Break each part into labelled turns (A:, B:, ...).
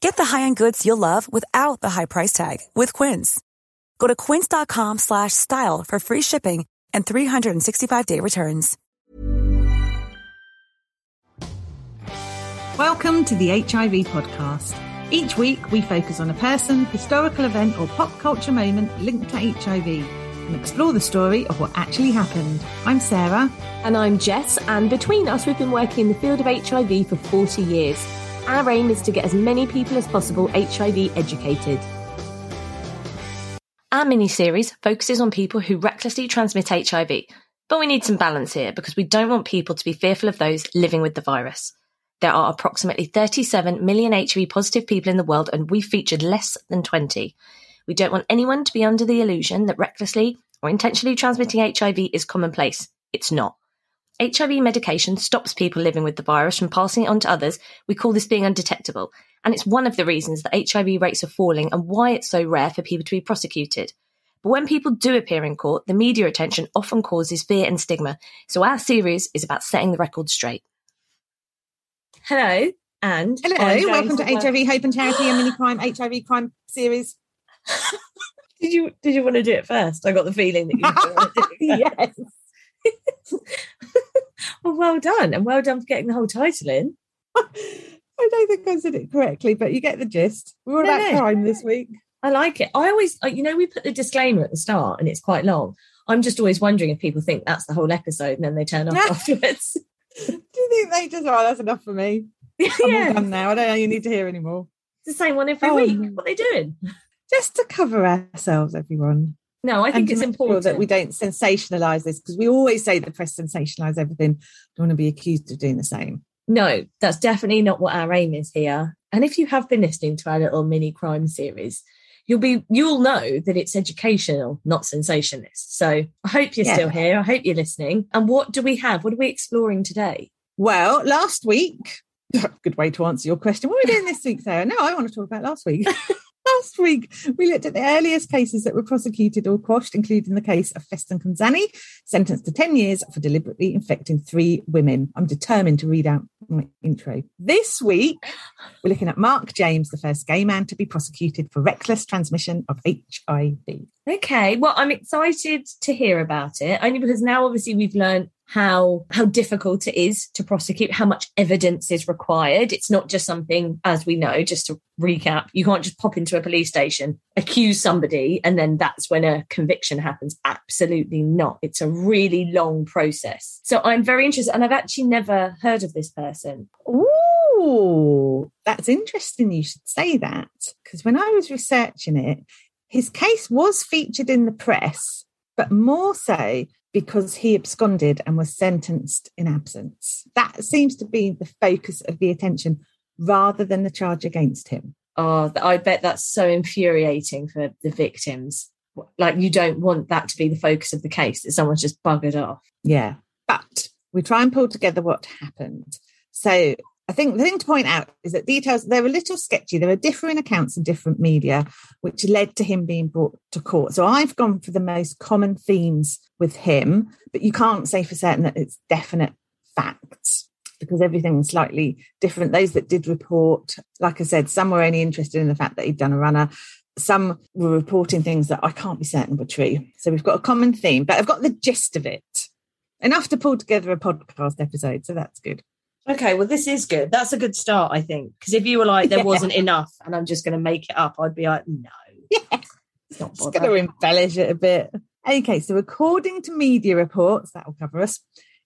A: Get the high-end goods you'll love without the high price tag with Quince. Go to quince.com slash style for free shipping and 365-day returns.
B: Welcome to the HIV podcast. Each week we focus on a person, historical event or pop culture moment linked to HIV and explore the story of what actually happened. I'm Sarah.
C: And I'm Jess, and between us we've been working in the field of HIV for 40 years. Our aim is to get as many people as possible HIV educated. Our mini series focuses on people who recklessly transmit HIV, but we need some balance here because we don't want people to be fearful of those living with the virus. There are approximately 37 million HIV positive people in the world, and we featured less than 20. We don't want anyone to be under the illusion that recklessly or intentionally transmitting HIV is commonplace. It's not. HIV medication stops people living with the virus from passing it on to others. We call this being undetectable. And it's one of the reasons that HIV rates are falling and why it's so rare for people to be prosecuted. But when people do appear in court, the media attention often causes fear and stigma. So our series is about setting the record straight. Hello, and
B: Hello, welcome to, to HIV Hope and Charity, a mini crime HIV crime series.
C: did you did you want to do it first? I got the feeling that you want to do it yes. well, well done, and well done for getting the whole title in.
B: I don't think I said it correctly, but you get the gist. We're all no, about no. crime this week.
C: I like it. I always, uh, you know, we put the disclaimer at the start, and it's quite long. I'm just always wondering if people think that's the whole episode, and then they turn off afterwards.
B: Do you think they just, oh, that's enough for me? I'm yeah. done now. I don't know you need to hear anymore.
C: It's the same one every oh, week. What are they doing?
B: Just to cover ourselves, everyone.
C: No, I think it's important
B: that we don't sensationalize this because we always say the press sensationalize everything. Don't want to be accused of doing the same.
C: No, that's definitely not what our aim is here. And if you have been listening to our little mini crime series, you'll be you'll know that it's educational, not sensationalist. So I hope you're yeah. still here. I hope you're listening. And what do we have? What are we exploring today?
B: Well, last week, good way to answer your question. What are we doing this week, Sarah? No, I want to talk about last week. last week, we looked at the earliest cases that were prosecuted or quashed, including the case of Feston Konzani, sentenced to 10 years for deliberately infecting three women. I'm determined to read out my intro. This week, we're looking at Mark James, the first gay man to be prosecuted for reckless transmission of HIV.
C: Okay, well, I'm excited to hear about it, only because now obviously we've learned how how difficult it is to prosecute how much evidence is required. It's not just something as we know just to recap you can't just pop into a police station accuse somebody and then that's when a conviction happens. Absolutely not. It's a really long process. So i'm very interested and i've actually never heard of this person.
B: Oh that's interesting you should say that because when i was researching it his case was featured in the press but more so because he absconded and was sentenced in absence. That seems to be the focus of the attention rather than the charge against him.
C: Oh, I bet that's so infuriating for the victims. Like, you don't want that to be the focus of the case, that someone's just buggered off.
B: Yeah. But we try and pull together what happened. So, I think the thing to point out is that details, they were a little sketchy. There were differing accounts in different media, which led to him being brought to court. So I've gone for the most common themes with him, but you can't say for certain that it's definite facts because everything's slightly different. Those that did report, like I said, some were only interested in the fact that he'd done a runner. Some were reporting things that I can't be certain were true. So we've got a common theme, but I've got the gist of it. Enough to pull together a podcast episode. So that's good.
C: Okay, well, this is good. That's a good start, I think. Because if you were like, there yeah. wasn't enough and I'm just going to make it up, I'd be like, no.
B: Yeah. It's not going to embellish it a bit. Okay, so according to media reports, that will cover us.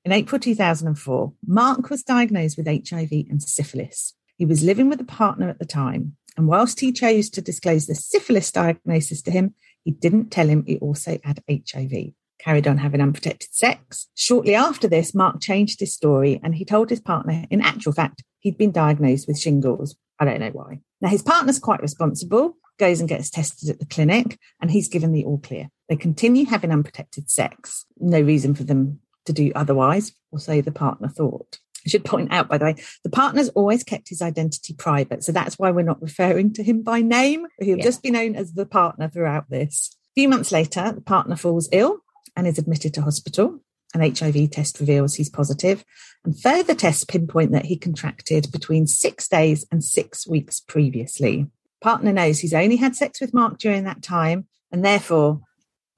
B: In April 2004, Mark was diagnosed with HIV and syphilis. He was living with a partner at the time. And whilst he chose to disclose the syphilis diagnosis to him, he didn't tell him he also had HIV carried on having unprotected sex. Shortly after this, Mark changed his story and he told his partner, in actual fact, he'd been diagnosed with shingles. I don't know why. Now, his partner's quite responsible, goes and gets tested at the clinic, and he's given the all clear. They continue having unprotected sex. No reason for them to do otherwise, or so the partner thought. I should point out, by the way, the partner's always kept his identity private. So that's why we're not referring to him by name. He'll yeah. just be known as the partner throughout this. A few months later, the partner falls ill and is admitted to hospital. An HIV test reveals he's positive, and further tests pinpoint that he contracted between six days and six weeks previously. Partner knows he's only had sex with Mark during that time, and therefore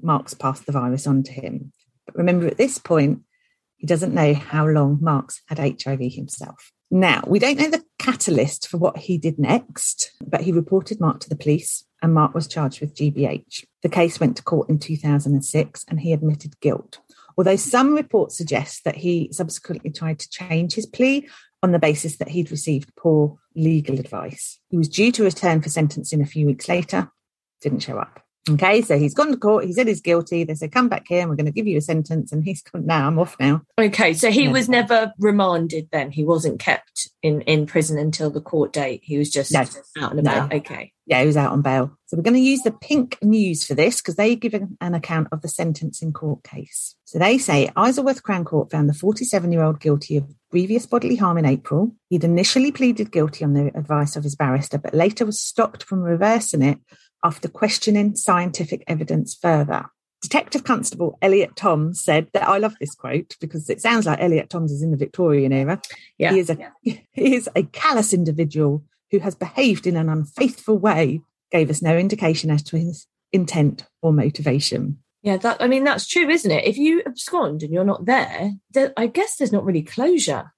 B: Mark's passed the virus on to him. But remember, at this point, he doesn't know how long Mark's had HIV himself. Now, we don't know the catalyst for what he did next, but he reported Mark to the police and Mark was charged with GBH. The case went to court in 2006 and he admitted guilt. Although some reports suggest that he subsequently tried to change his plea on the basis that he'd received poor legal advice. He was due to return for sentencing a few weeks later, didn't show up. Okay, so he's gone to court. He said he's guilty. They said, "Come back here, and we're going to give you a sentence." And he's gone. Now I'm off now.
C: Okay, so he yeah. was never remanded. Then he wasn't kept in in prison until the court date. He was just no. out and about. No. Okay,
B: yeah, he was out on bail. So we're going to use the Pink News for this because they give an, an account of the sentencing court case. So they say Isleworth Crown Court found the 47 year old guilty of grievous bodily harm in April. He'd initially pleaded guilty on the advice of his barrister, but later was stopped from reversing it after questioning scientific evidence further. Detective Constable Elliot Toms said that I love this quote because it sounds like Elliot Toms is in the Victorian era. Yeah, he is a yeah. he is a callous individual who has behaved in an unfaithful way. Gave us no indication as to his intent or motivation.
C: Yeah, that I mean that's true, isn't it? If you abscond and you're not there, there I guess there's not really closure.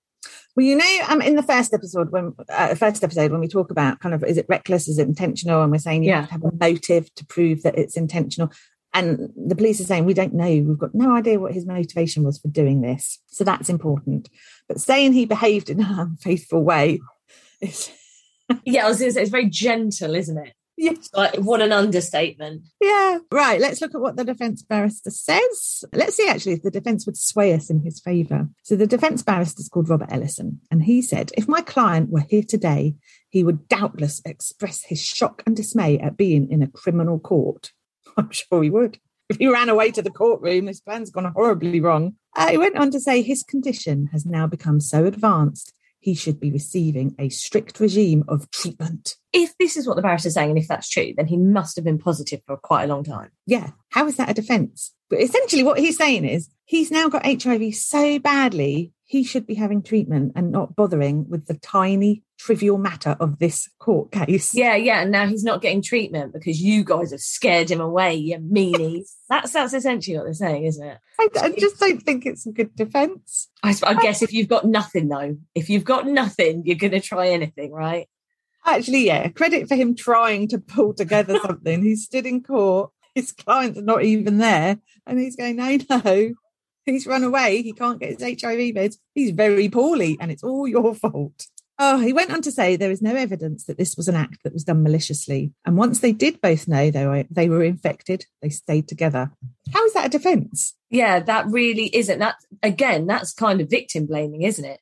B: Well, you know, um, in the first episode, when uh, first episode, when we talk about kind of is it reckless, is it intentional, and we're saying you yeah. have to have a motive to prove that it's intentional, and the police are saying we don't know, we've got no idea what his motivation was for doing this, so that's important. But saying he behaved in an unfaithful way is,
C: yeah, I was going to say it's very gentle, isn't it? Yes. Like, what an understatement.
B: Yeah. Right. Let's look at what the defence barrister says. Let's see actually if the defence would sway us in his favour. So the defence barrister is called Robert Ellison, and he said, if my client were here today, he would doubtless express his shock and dismay at being in a criminal court. I'm sure he would. If he ran away to the courtroom, his plan's gone horribly wrong. Uh, he went on to say his condition has now become so advanced he should be receiving a strict regime of treatment.
C: If this is what the barrister is saying, and if that's true, then he must have been positive for quite a long time.
B: Yeah. How is that a defense? But essentially, what he's saying is he's now got HIV so badly, he should be having treatment and not bothering with the tiny trivial matter of this court case.
C: Yeah, yeah. And now he's not getting treatment because you guys have scared him away, you meanies. that's that's essentially what they're saying, isn't it?
B: I, I just don't think it's a good defence.
C: I, I guess if you've got nothing, though, if you've got nothing, you're going to try anything, right?
B: Actually, yeah. Credit for him trying to pull together something. He stood in court. His client's are not even there, and he's going, "No, no, he's run away. He can't get his HIV meds. He's very poorly, and it's all your fault." Oh, he went on to say there is no evidence that this was an act that was done maliciously. And once they did both know they were, they were infected, they stayed together. How is that a defense?
C: Yeah, that really isn't. That again, that's kind of victim blaming, isn't it?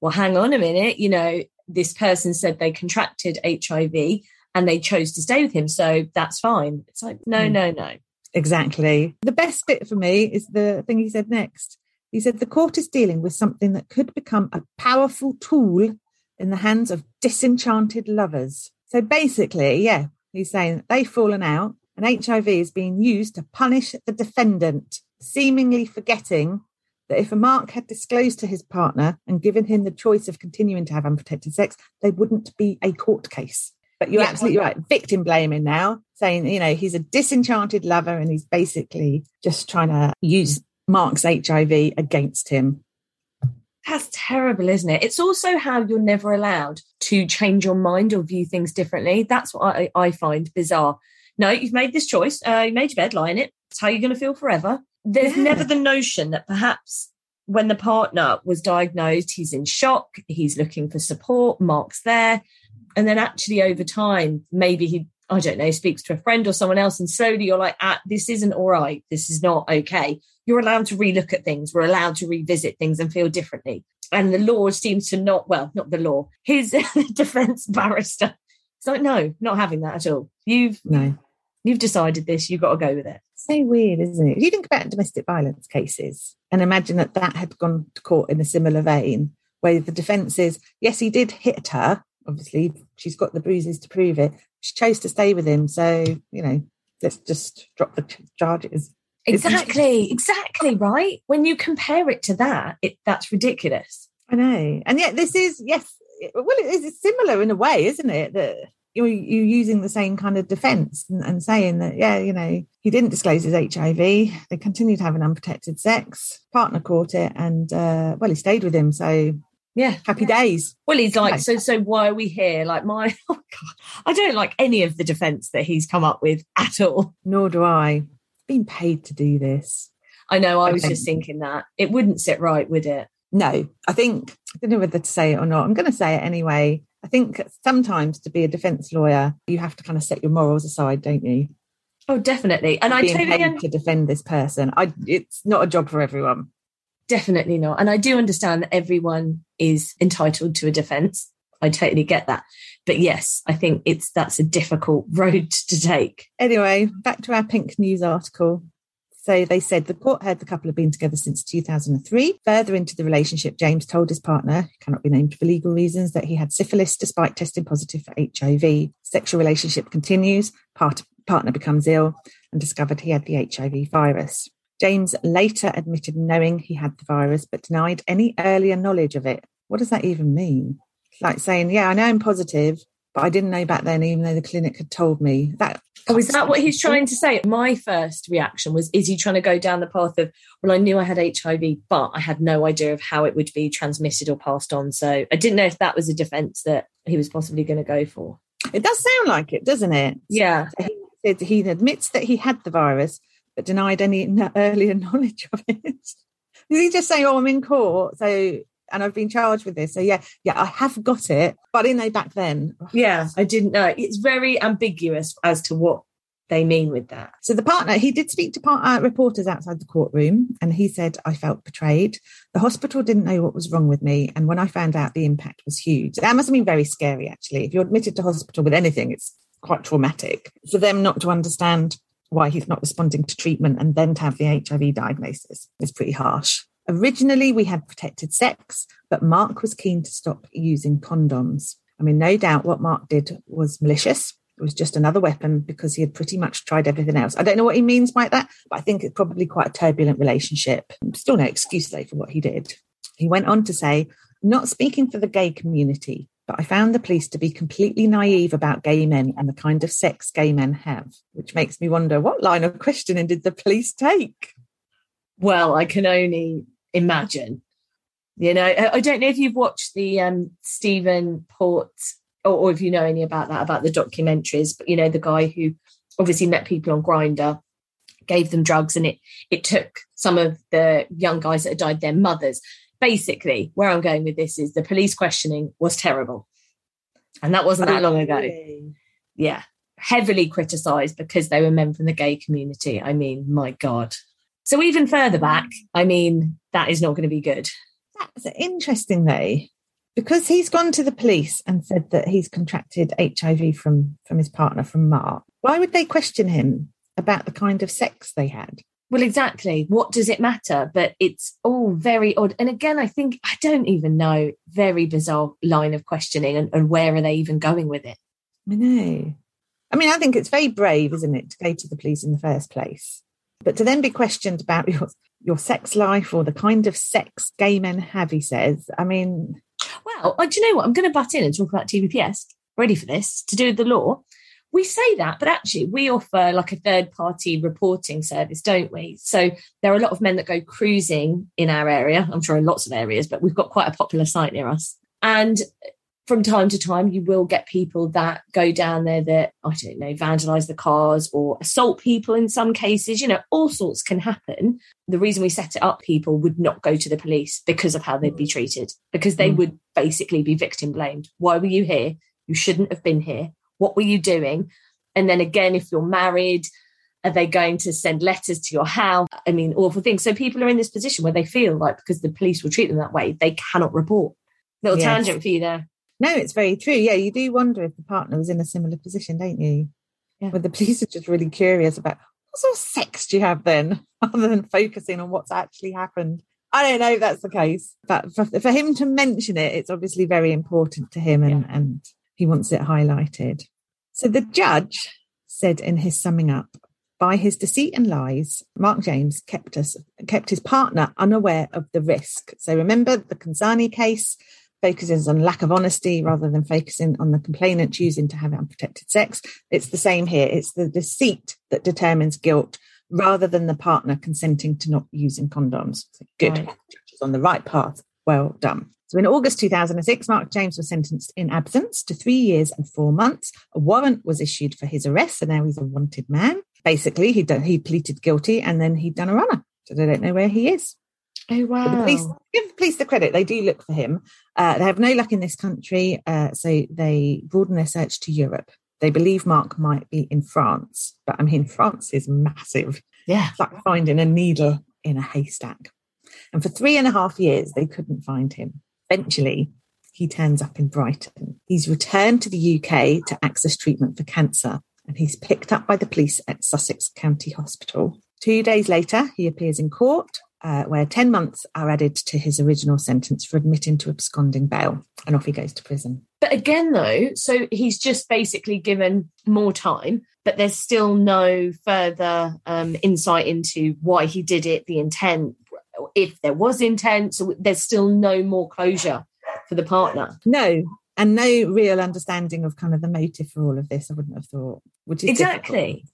C: Well, hang on a minute. You know, this person said they contracted HIV and they chose to stay with him. So that's fine. It's like, no, mm. no, no.
B: Exactly. The best bit for me is the thing he said next. He said the court is dealing with something that could become a powerful tool in the hands of disenchanted lovers. So basically, yeah, he's saying they've fallen out and HIV is being used to punish the defendant, seemingly forgetting that if a Mark had disclosed to his partner and given him the choice of continuing to have unprotected sex, they wouldn't be a court case. But you're yeah. absolutely right. Victim blaming now, saying, you know, he's a disenchanted lover and he's basically just trying to use Mark's HIV against him.
C: That's terrible, isn't it? It's also how you're never allowed to change your mind or view things differently. That's what I, I find bizarre. No, you've made this choice. Uh, you made your bed, lie in it. It's how you're going to feel forever. There's yeah. never the notion that perhaps when the partner was diagnosed, he's in shock, he's looking for support, Mark's there. And then actually over time, maybe he, I don't know, speaks to a friend or someone else, and slowly you're like, ah, this isn't all right. This is not okay. You're allowed to relook at things. We're allowed to revisit things and feel differently. And the law seems to not, well, not the law, his defense barrister. It's like, no, not having that at all. You've no. You've decided this, you've got to go with it.
B: So weird, isn't it? If you think about domestic violence cases and imagine that that had gone to court in a similar vein, where the defence is, yes, he did hit her. Obviously, she's got the bruises to prove it. She chose to stay with him. So, you know, let's just drop the charges.
C: Exactly, exactly, right? When you compare it to that, it, that's ridiculous.
B: I know. And yet, this is, yes, well, it is similar in a way, isn't it? That you're, you're using the same kind of defense and, and, saying that, yeah, you know, he didn't disclose his HIV. They continued having unprotected sex. Partner caught it and, uh, well, he stayed with him. So, yeah, happy yeah. days.
C: Well, he's like, so, so why are we here? Like, my, oh God, I don't like any of the defense that he's come up with at all.
B: Nor do I. Been paid to do this.
C: I know. I was just thinking that it wouldn't sit right, would it?
B: No, I think I don't know whether to say it or not. I'm going to say it anyway. I think sometimes to be a defence lawyer, you have to kind of set your morals aside, don't you?
C: Oh, definitely. And I totally
B: un- to defend this person. I it's not a job for everyone.
C: Definitely not. And I do understand that everyone is entitled to a defence. I totally get that. But yes, I think it's that's a difficult road to take.
B: Anyway, back to our pink news article. So they said the court heard the couple have been together since 2003. Further into the relationship, James told his partner, cannot be named for legal reasons, that he had syphilis despite testing positive for HIV. Sexual relationship continues. Part, partner becomes ill and discovered he had the HIV virus. James later admitted knowing he had the virus, but denied any earlier knowledge of it. What does that even mean? Like saying, yeah, I know I'm positive, but I didn't know back then, even though the clinic had told me that.
C: Oh, is that what he's trying to say? My first reaction was, is he trying to go down the path of, well, I knew I had HIV, but I had no idea of how it would be transmitted or passed on. So I didn't know if that was a defense that he was possibly going to go for.
B: It does sound like it, doesn't it?
C: Yeah.
B: So he he admits that he had the virus, but denied any earlier knowledge of it. Did he just say, oh, I'm in court? So and I've been charged with this. So yeah, yeah, I have got it, but in they back then.
C: Yeah, I didn't know. It's very ambiguous as to what they mean with that.
B: So the partner, he did speak to part, uh, reporters outside the courtroom, and he said, "I felt betrayed. The hospital didn't know what was wrong with me, and when I found out, the impact was huge. That must have been very scary, actually. If you're admitted to hospital with anything, it's quite traumatic for them not to understand." Why he's not responding to treatment and then to have the HIV diagnosis is pretty harsh. Originally, we had protected sex, but Mark was keen to stop using condoms. I mean, no doubt what Mark did was malicious. It was just another weapon because he had pretty much tried everything else. I don't know what he means by that, but I think it's probably quite a turbulent relationship. Still no excuse, though, for what he did. He went on to say, not speaking for the gay community, but I found the police to be completely naive about gay men and the kind of sex gay men have, which makes me wonder what line of questioning did the police take?
C: Well, I can only imagine. You know, I don't know if you've watched the um, Stephen Port or, or if you know any about that, about the documentaries, but you know, the guy who obviously met people on Grindr gave them drugs, and it it took some of the young guys that had died their mothers. Basically, where I'm going with this is the police questioning was terrible. And that wasn't that long ago. Yeah. Heavily criticized because they were men from the gay community. I mean, my God. So even further back, I mean, that is not going to be good.
B: That's interesting, though, because he's gone to the police and said that he's contracted HIV from from his partner, from Mark. Why would they question him about the kind of sex they had?
C: Well, exactly. What does it matter? But it's all very odd. And again, I think I don't even know. Very bizarre line of questioning, and, and where are they even going with it?
B: I know. I mean, I think it's very brave, isn't it, to go to the police in the first place, but to then be questioned about your your sex life or the kind of sex gay men have, he says. I mean,
C: well, do you know what? I'm going to butt in and talk about TVPS. Ready for this to do with the law? We say that, but actually we offer like a third party reporting service, don't we? So there are a lot of men that go cruising in our area. I'm sure in lots of areas, but we've got quite a popular site near us. And from time to time, you will get people that go down there that, I don't know, vandalize the cars or assault people in some cases. You know, all sorts can happen. The reason we set it up, people would not go to the police because of how they'd be treated, because they mm. would basically be victim blamed. Why were you here? You shouldn't have been here what were you doing? And then again, if you're married, are they going to send letters to your house? I mean, awful things. So people are in this position where they feel like because the police will treat them that way, they cannot report. Little yes. tangent for you there.
B: No, it's very true. Yeah, you do wonder if the partner was in a similar position, don't you? Yeah. Where the police are just really curious about what sort of sex do you have then, other than focusing on what's actually happened. I don't know if that's the case, but for, for him to mention it, it's obviously very important to him, and, yeah. and he wants it highlighted. So the judge said in his summing up, by his deceit and lies, Mark James kept us kept his partner unaware of the risk. So remember the Konzani case focuses on lack of honesty rather than focusing on the complainant choosing to have unprotected sex. It's the same here. It's the deceit that determines guilt rather than the partner consenting to not using condoms. So good. Right. On the right path. Well done. So in August 2006, Mark James was sentenced in absence to three years and four months. A warrant was issued for his arrest, so now he's a wanted man. Basically, he done, he pleaded guilty and then he'd done a runner. So they don't know where he is.
C: Oh wow!
B: The police give the police the credit; they do look for him. Uh, they have no luck in this country, uh, so they broaden their search to Europe. They believe Mark might be in France, but I mean, France is massive.
C: Yeah,
B: it's like finding a needle in a haystack. And for three and a half years, they couldn't find him. Eventually, he turns up in Brighton. He's returned to the UK to access treatment for cancer, and he's picked up by the police at Sussex County Hospital. Two days later, he appears in court, uh, where 10 months are added to his original sentence for admitting to absconding bail, and off he goes to prison.
C: But again, though, so he's just basically given more time, but there's still no further um, insight into why he did it, the intent, if there was intent. So there's still no more closure for the partner.
B: No, and no real understanding of kind of the motive for all of this. I wouldn't have thought, which is
C: exactly. Difficult.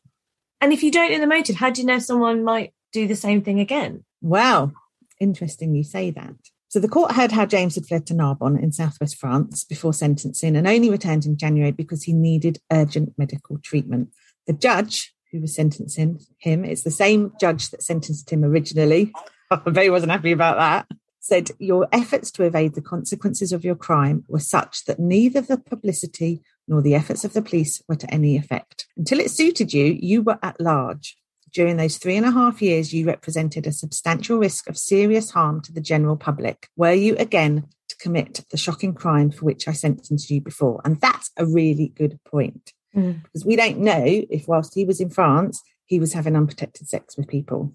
C: And if you don't know the motive, how do you know someone might do the same thing again?
B: Wow, interesting you say that. So the court heard how James had fled to Narbonne in southwest France before sentencing and only returned in January because he needed urgent medical treatment. The judge who was sentencing him, is the same judge that sentenced him originally, They wasn't happy about that. Said your efforts to evade the consequences of your crime were such that neither the publicity nor the efforts of the police were to any effect. Until it suited you, you were at large. During those three and a half years, you represented a substantial risk of serious harm to the general public. Were you again to commit the shocking crime for which I sentenced you before? And that's a really good point. Mm. Because we don't know if, whilst he was in France, he was having unprotected sex with people.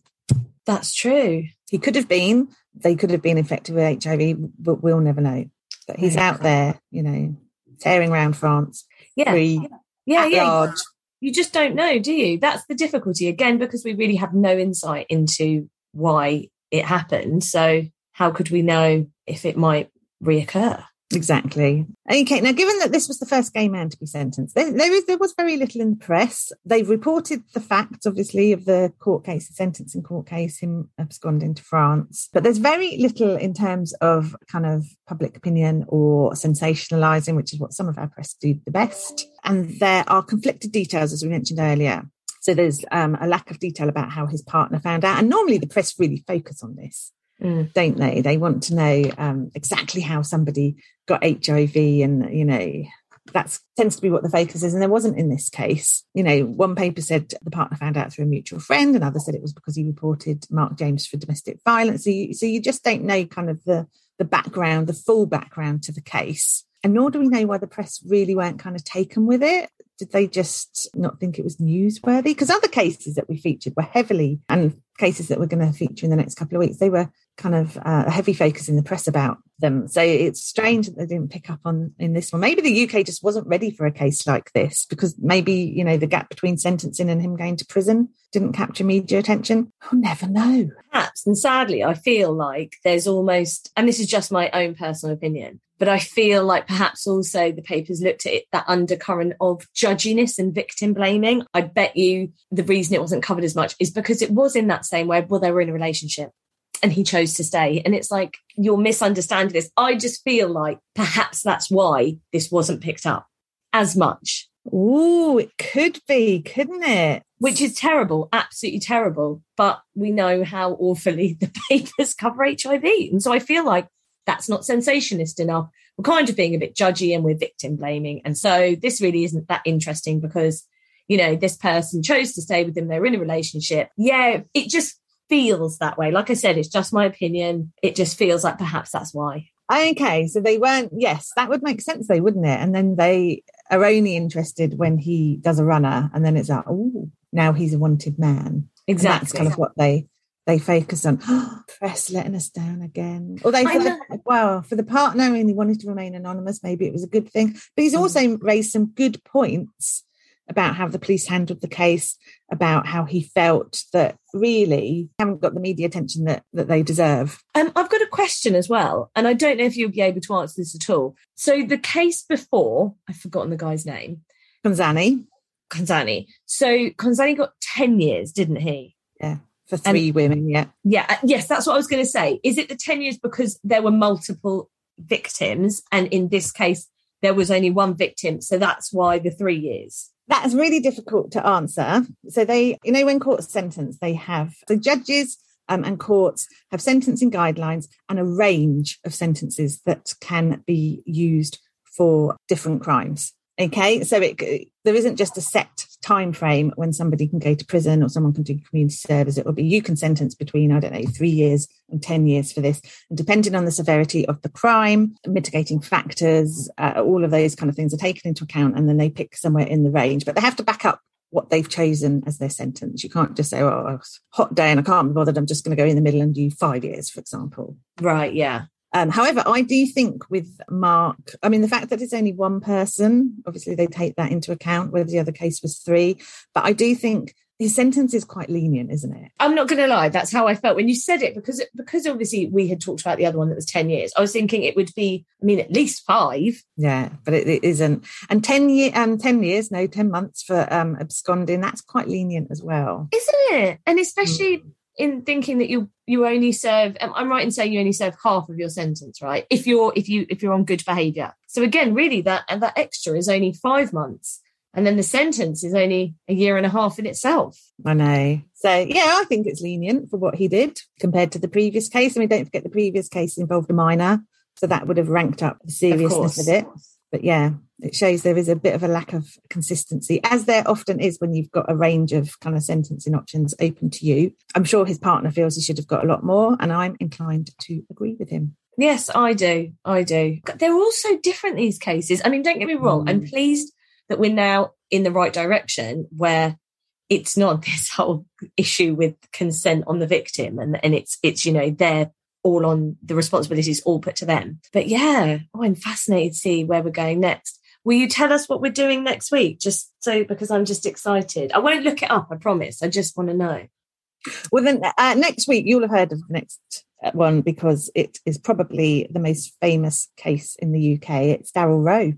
C: That's true.
B: He could have been, they could have been infected with HIV, but we'll never know. But he's yeah. out there, you know, tearing around France.
C: Yeah.
B: Free,
C: yeah, yeah. Large. You just don't know, do you? That's the difficulty again, because we really have no insight into why it happened. So how could we know if it might reoccur?
B: Exactly. Okay. Now, given that this was the first gay man to be sentenced, there, there, is, there was very little in the press. They've reported the facts, obviously, of the court case, the sentencing court case, him absconding to France. But there's very little in terms of kind of public opinion or sensationalizing, which is what some of our press do the best. And there are conflicted details, as we mentioned earlier. So there's um, a lack of detail about how his partner found out. And normally the press really focus on this mm. don't they? They want to know um, exactly how somebody got HIV, and you know that tends to be what the focus is. And there wasn't in this case. You know, one paper said the partner found out through a mutual friend, another said it was because he reported Mark James for domestic violence. So you, so you just don't know kind of the the background, the full background to the case. And nor do we know why the press really weren't kind of taken with it. Did they just not think it was newsworthy? Because other cases that we featured were heavily, and cases that we're going to feature in the next couple of weeks, they were kind of uh, a heavy focus in the press about them. So it's strange that they didn't pick up on in this one. Maybe the UK just wasn't ready for a case like this because maybe, you know, the gap between sentencing and him going to prison didn't capture media attention. I'll never know.
C: Perhaps. And sadly, I feel like there's almost, and this is just my own personal opinion, but I feel like perhaps also the papers looked at it, that undercurrent of judginess and victim blaming. I bet you the reason it wasn't covered as much is because it was in that same way. Well, they were in a relationship and he chose to stay. And it's like, you're misunderstanding this. I just feel like perhaps that's why this wasn't picked up as much.
B: Oh, it could be, couldn't it?
C: Which is terrible, absolutely terrible. But we know how awfully the papers cover HIV. And so I feel like that's not sensationalist enough. We're kind of being a bit judgy and we're victim blaming. And so this really isn't that interesting because, you know, this person chose to stay with them. They're in a relationship. Yeah, it just feels that way. Like I said, it's just my opinion. It just feels like perhaps that's why.
B: Okay, so they weren't. Yes, that would make sense, though, wouldn't it? And then they are only interested when he does a runner, and then it's like, oh, now he's a wanted man.
C: Exactly,
B: and that's kind of what they they focus on press letting us down again. Although for the, well, for the partner, and he wanted to remain anonymous, maybe it was a good thing. But he's mm. also raised some good points about how the police handled the case, about how he felt that really haven't got the media attention that, that they deserve.
C: Um, I've got a question as well, and I don't know if you'll be able to answer this at all. So the case before, I've forgotten the guy's name.
B: Konzani.
C: Konzani. So Konzani got 10 years, didn't he?
B: Yeah for three and, women. Yeah.
C: Yeah. Uh, yes, that's what I was going to say. Is it the 10 years because there were multiple victims? And in this case, there was only one victim. So that's why the three years.
B: That's really difficult to answer. So they, you know, when courts sentence, they have the judges um, and courts have sentencing guidelines and a range of sentences that can be used for different crimes. Okay, so it, there isn't just a set time frame when somebody can go to prison or someone can do community service. It will be you can sentence between I don't know three years and ten years for this, and depending on the severity of the crime, mitigating factors, uh, all of those kind of things are taken into account, and then they pick somewhere in the range. But they have to back up what they've chosen as their sentence. You can't just say, "Oh, hot day and I can't be bothered. I'm just going to go in the middle and do five years," for example.
C: Right? Yeah.
B: Um, however, I do think with Mark, I mean, the fact that it's only one person, obviously they take that into account, whether the other case was three. But I do think his sentence is quite lenient, isn't it?
C: I'm not going to lie. That's how I felt when you said it because because obviously we had talked about the other one that was ten years. I was thinking it would be, I mean, at least five.
B: Yeah, but it, it isn't. And ten year um, ten years, no, ten months for um, absconding. That's quite lenient as well,
C: isn't it? And especially. Mm in thinking that you you only serve i'm right in saying you only serve half of your sentence right? If you're if you if you're on good behavior. So again really that and that extra is only five months and then the sentence is only a year and a half in itself.
B: I know. So yeah i think it's lenient for what he did compared to the previous case. I mean don't forget the previous case involved a minor so that would have ranked up the seriousness of, of it but yeah it shows there is a bit of a lack of consistency, as there often is when you've got a range of kind of sentencing options open to you. I'm sure his partner feels he should have got a lot more, and I'm inclined to agree with him.
C: Yes, I do. I do. They're all so different, these cases. I mean, don't get me wrong, mm. I'm pleased that we're now in the right direction where it's not this whole issue with consent on the victim and, and it's it's you know they're all on the responsibilities all put to them but yeah oh, i'm fascinated to see where we're going next Will you tell us what we're doing next week? Just so because I'm just excited. I won't look it up, I promise. I just want to know.
B: Well, then uh, next week you'll have heard of the next uh, one because it is probably the most famous case in the UK. It's Daryll Rowe.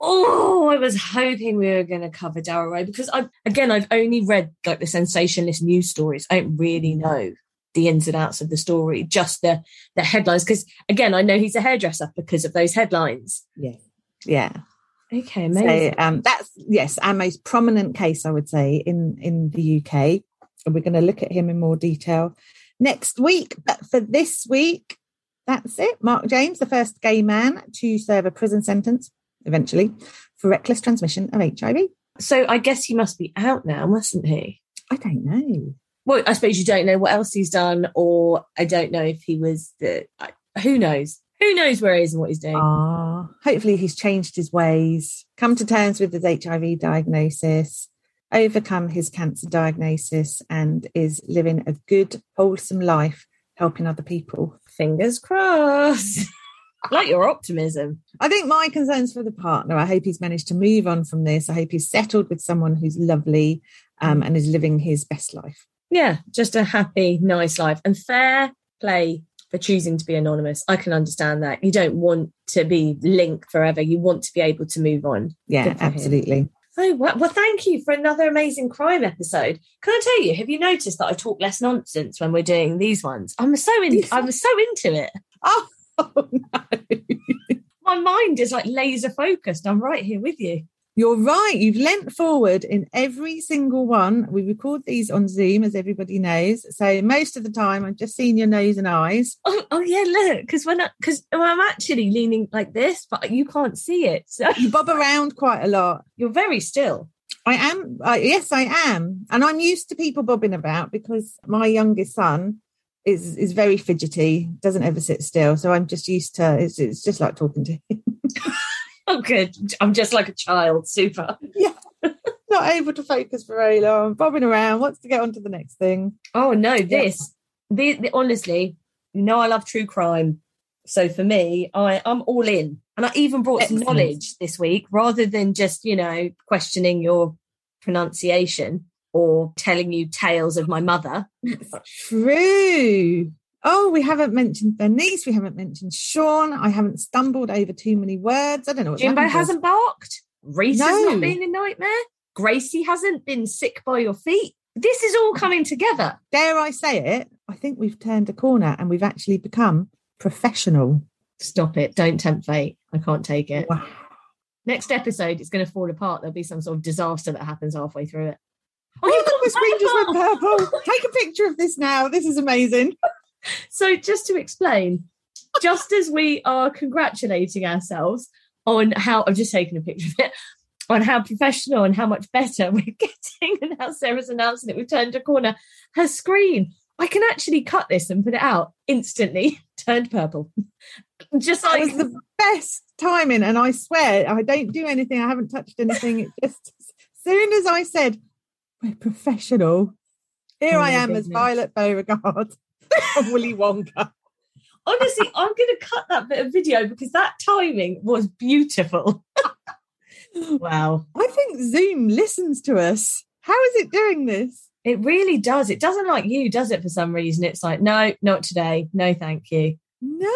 C: Oh, I was hoping we were going to cover Daryll Rowe because I, again, I've only read like the sensationalist news stories. I don't really know the ins and outs of the story, just the the headlines. Because again, I know he's a hairdresser because of those headlines.
B: Yeah, yeah.
C: Okay, amazing.
B: So um, that's yes, our most prominent case, I would say, in in the UK. And we're going to look at him in more detail next week. But for this week, that's it. Mark James, the first gay man to serve a prison sentence, eventually, for reckless transmission of HIV.
C: So I guess he must be out now, mustn't he?
B: I don't know.
C: Well, I suppose you don't know what else he's done, or I don't know if he was the. Who knows? Who knows where he is and what he's doing?
B: Ah, hopefully he's changed his ways, come to terms with his HIV diagnosis, overcome his cancer diagnosis, and is living a good, wholesome life, helping other people.
C: Fingers crossed. like your optimism.
B: I think my concerns for the partner. I hope he's managed to move on from this. I hope he's settled with someone who's lovely um, and is living his best life.
C: Yeah, just a happy, nice life and fair play for choosing to be anonymous. I can understand that. You don't want to be linked forever. You want to be able to move on.
B: Yeah,
C: for him.
B: absolutely.
C: Oh, well, well, thank you for another amazing crime episode. Can I tell you, have you noticed that I talk less nonsense when we're doing these ones? I'm so in, I'm so into it.
B: Oh, no.
C: My mind is like laser focused. I'm right here with you.
B: You're right. You've leant forward in every single one. We record these on Zoom, as everybody knows. So most of the time, I've just seen your nose and eyes.
C: Oh, oh yeah, look, because when because I'm actually leaning like this, but you can't see it. So
B: You bob around quite a lot.
C: you're very still.
B: I am. Uh, yes, I am, and I'm used to people bobbing about because my youngest son is is very fidgety. Doesn't ever sit still. So I'm just used to. It's, it's just like talking to him.
C: Oh, good. I'm just like a child. Super. Yeah.
B: Not able to focus for very long. Bobbing around. Wants to get on to the next thing.
C: Oh no, this, the, the, honestly, you know, I love true crime. So for me, I I'm all in, and I even brought some knowledge this week, rather than just you know questioning your pronunciation or telling you tales of my mother.
B: True. Oh, we haven't mentioned Bernice. We haven't mentioned Sean. I haven't stumbled over too many words. I don't know what
C: Jimbo hasn't barked. Reese has
B: No.
C: not been a nightmare. Gracie hasn't been sick by your feet. This is all coming together.
B: Dare I say it? I think we've turned a corner and we've actually become professional.
C: Stop it. Don't tempt fate. I can't take it.
B: Wow.
C: Next episode, it's going to fall apart. There'll be some sort of disaster that happens halfway through it.
B: Oh, look,
C: got
B: the screen just went
C: purple.
B: Take a picture of this now. This is amazing.
C: So, just to explain, just as we are congratulating ourselves on how I've just taken a picture of it, on how professional and how much better we're getting, and how Sarah's announcing that we've turned a corner. Her screen, I can actually cut this and put it out instantly, turned purple. Just
B: That
C: like
B: was the best timing. And I swear, I don't do anything. I haven't touched anything. It just, as soon as I said, we're professional, here
C: Oh
B: I am as. Violet Beauregarde from Willy Wonka.
C: honestly, I'm going to cut that bit of video because that timing was beautiful. wow.
B: I think Zoom listens to us. How is it doing this?
C: It really does. It doesn't like you, does it, for some reason? It's like, no, not today. No, thank you.
B: No,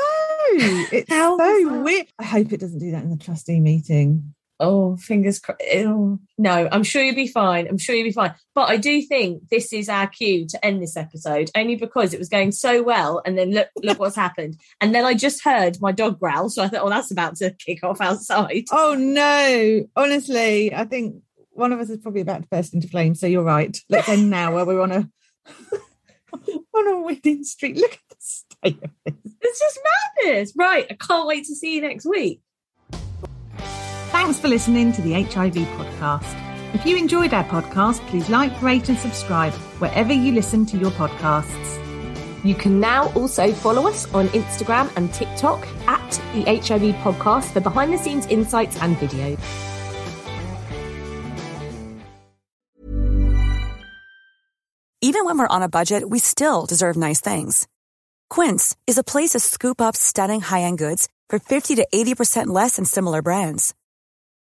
B: it's so weird. I hope it doesn't do that in the trustee meeting.
C: Oh, fingers crossed. Oh, no, I'm sure you'll be fine. I'm sure you'll be fine. But I do think this is our cue to end this episode, only because it was going so well. And then look, look what's happened. And then I just heard my dog growl. So I thought, oh, that's about to kick off outside.
B: Oh no! Honestly, I think one of us is probably about to burst into flames. So you're right. Let's end now, where we're on a on a winning streak. Look at the state of this.
C: It's just madness. Right. I can't wait to see you next week.
B: Thanks for listening to the HIV podcast. If you enjoyed our podcast, please like, rate, and subscribe wherever you listen to your podcasts.
C: You can now also follow us on Instagram and TikTok at the HIV podcast for behind the scenes insights and videos.
A: Even when we're on a budget, we still deserve nice things. Quince is a place to scoop up stunning high-end goods for 50 to 80% less than similar brands.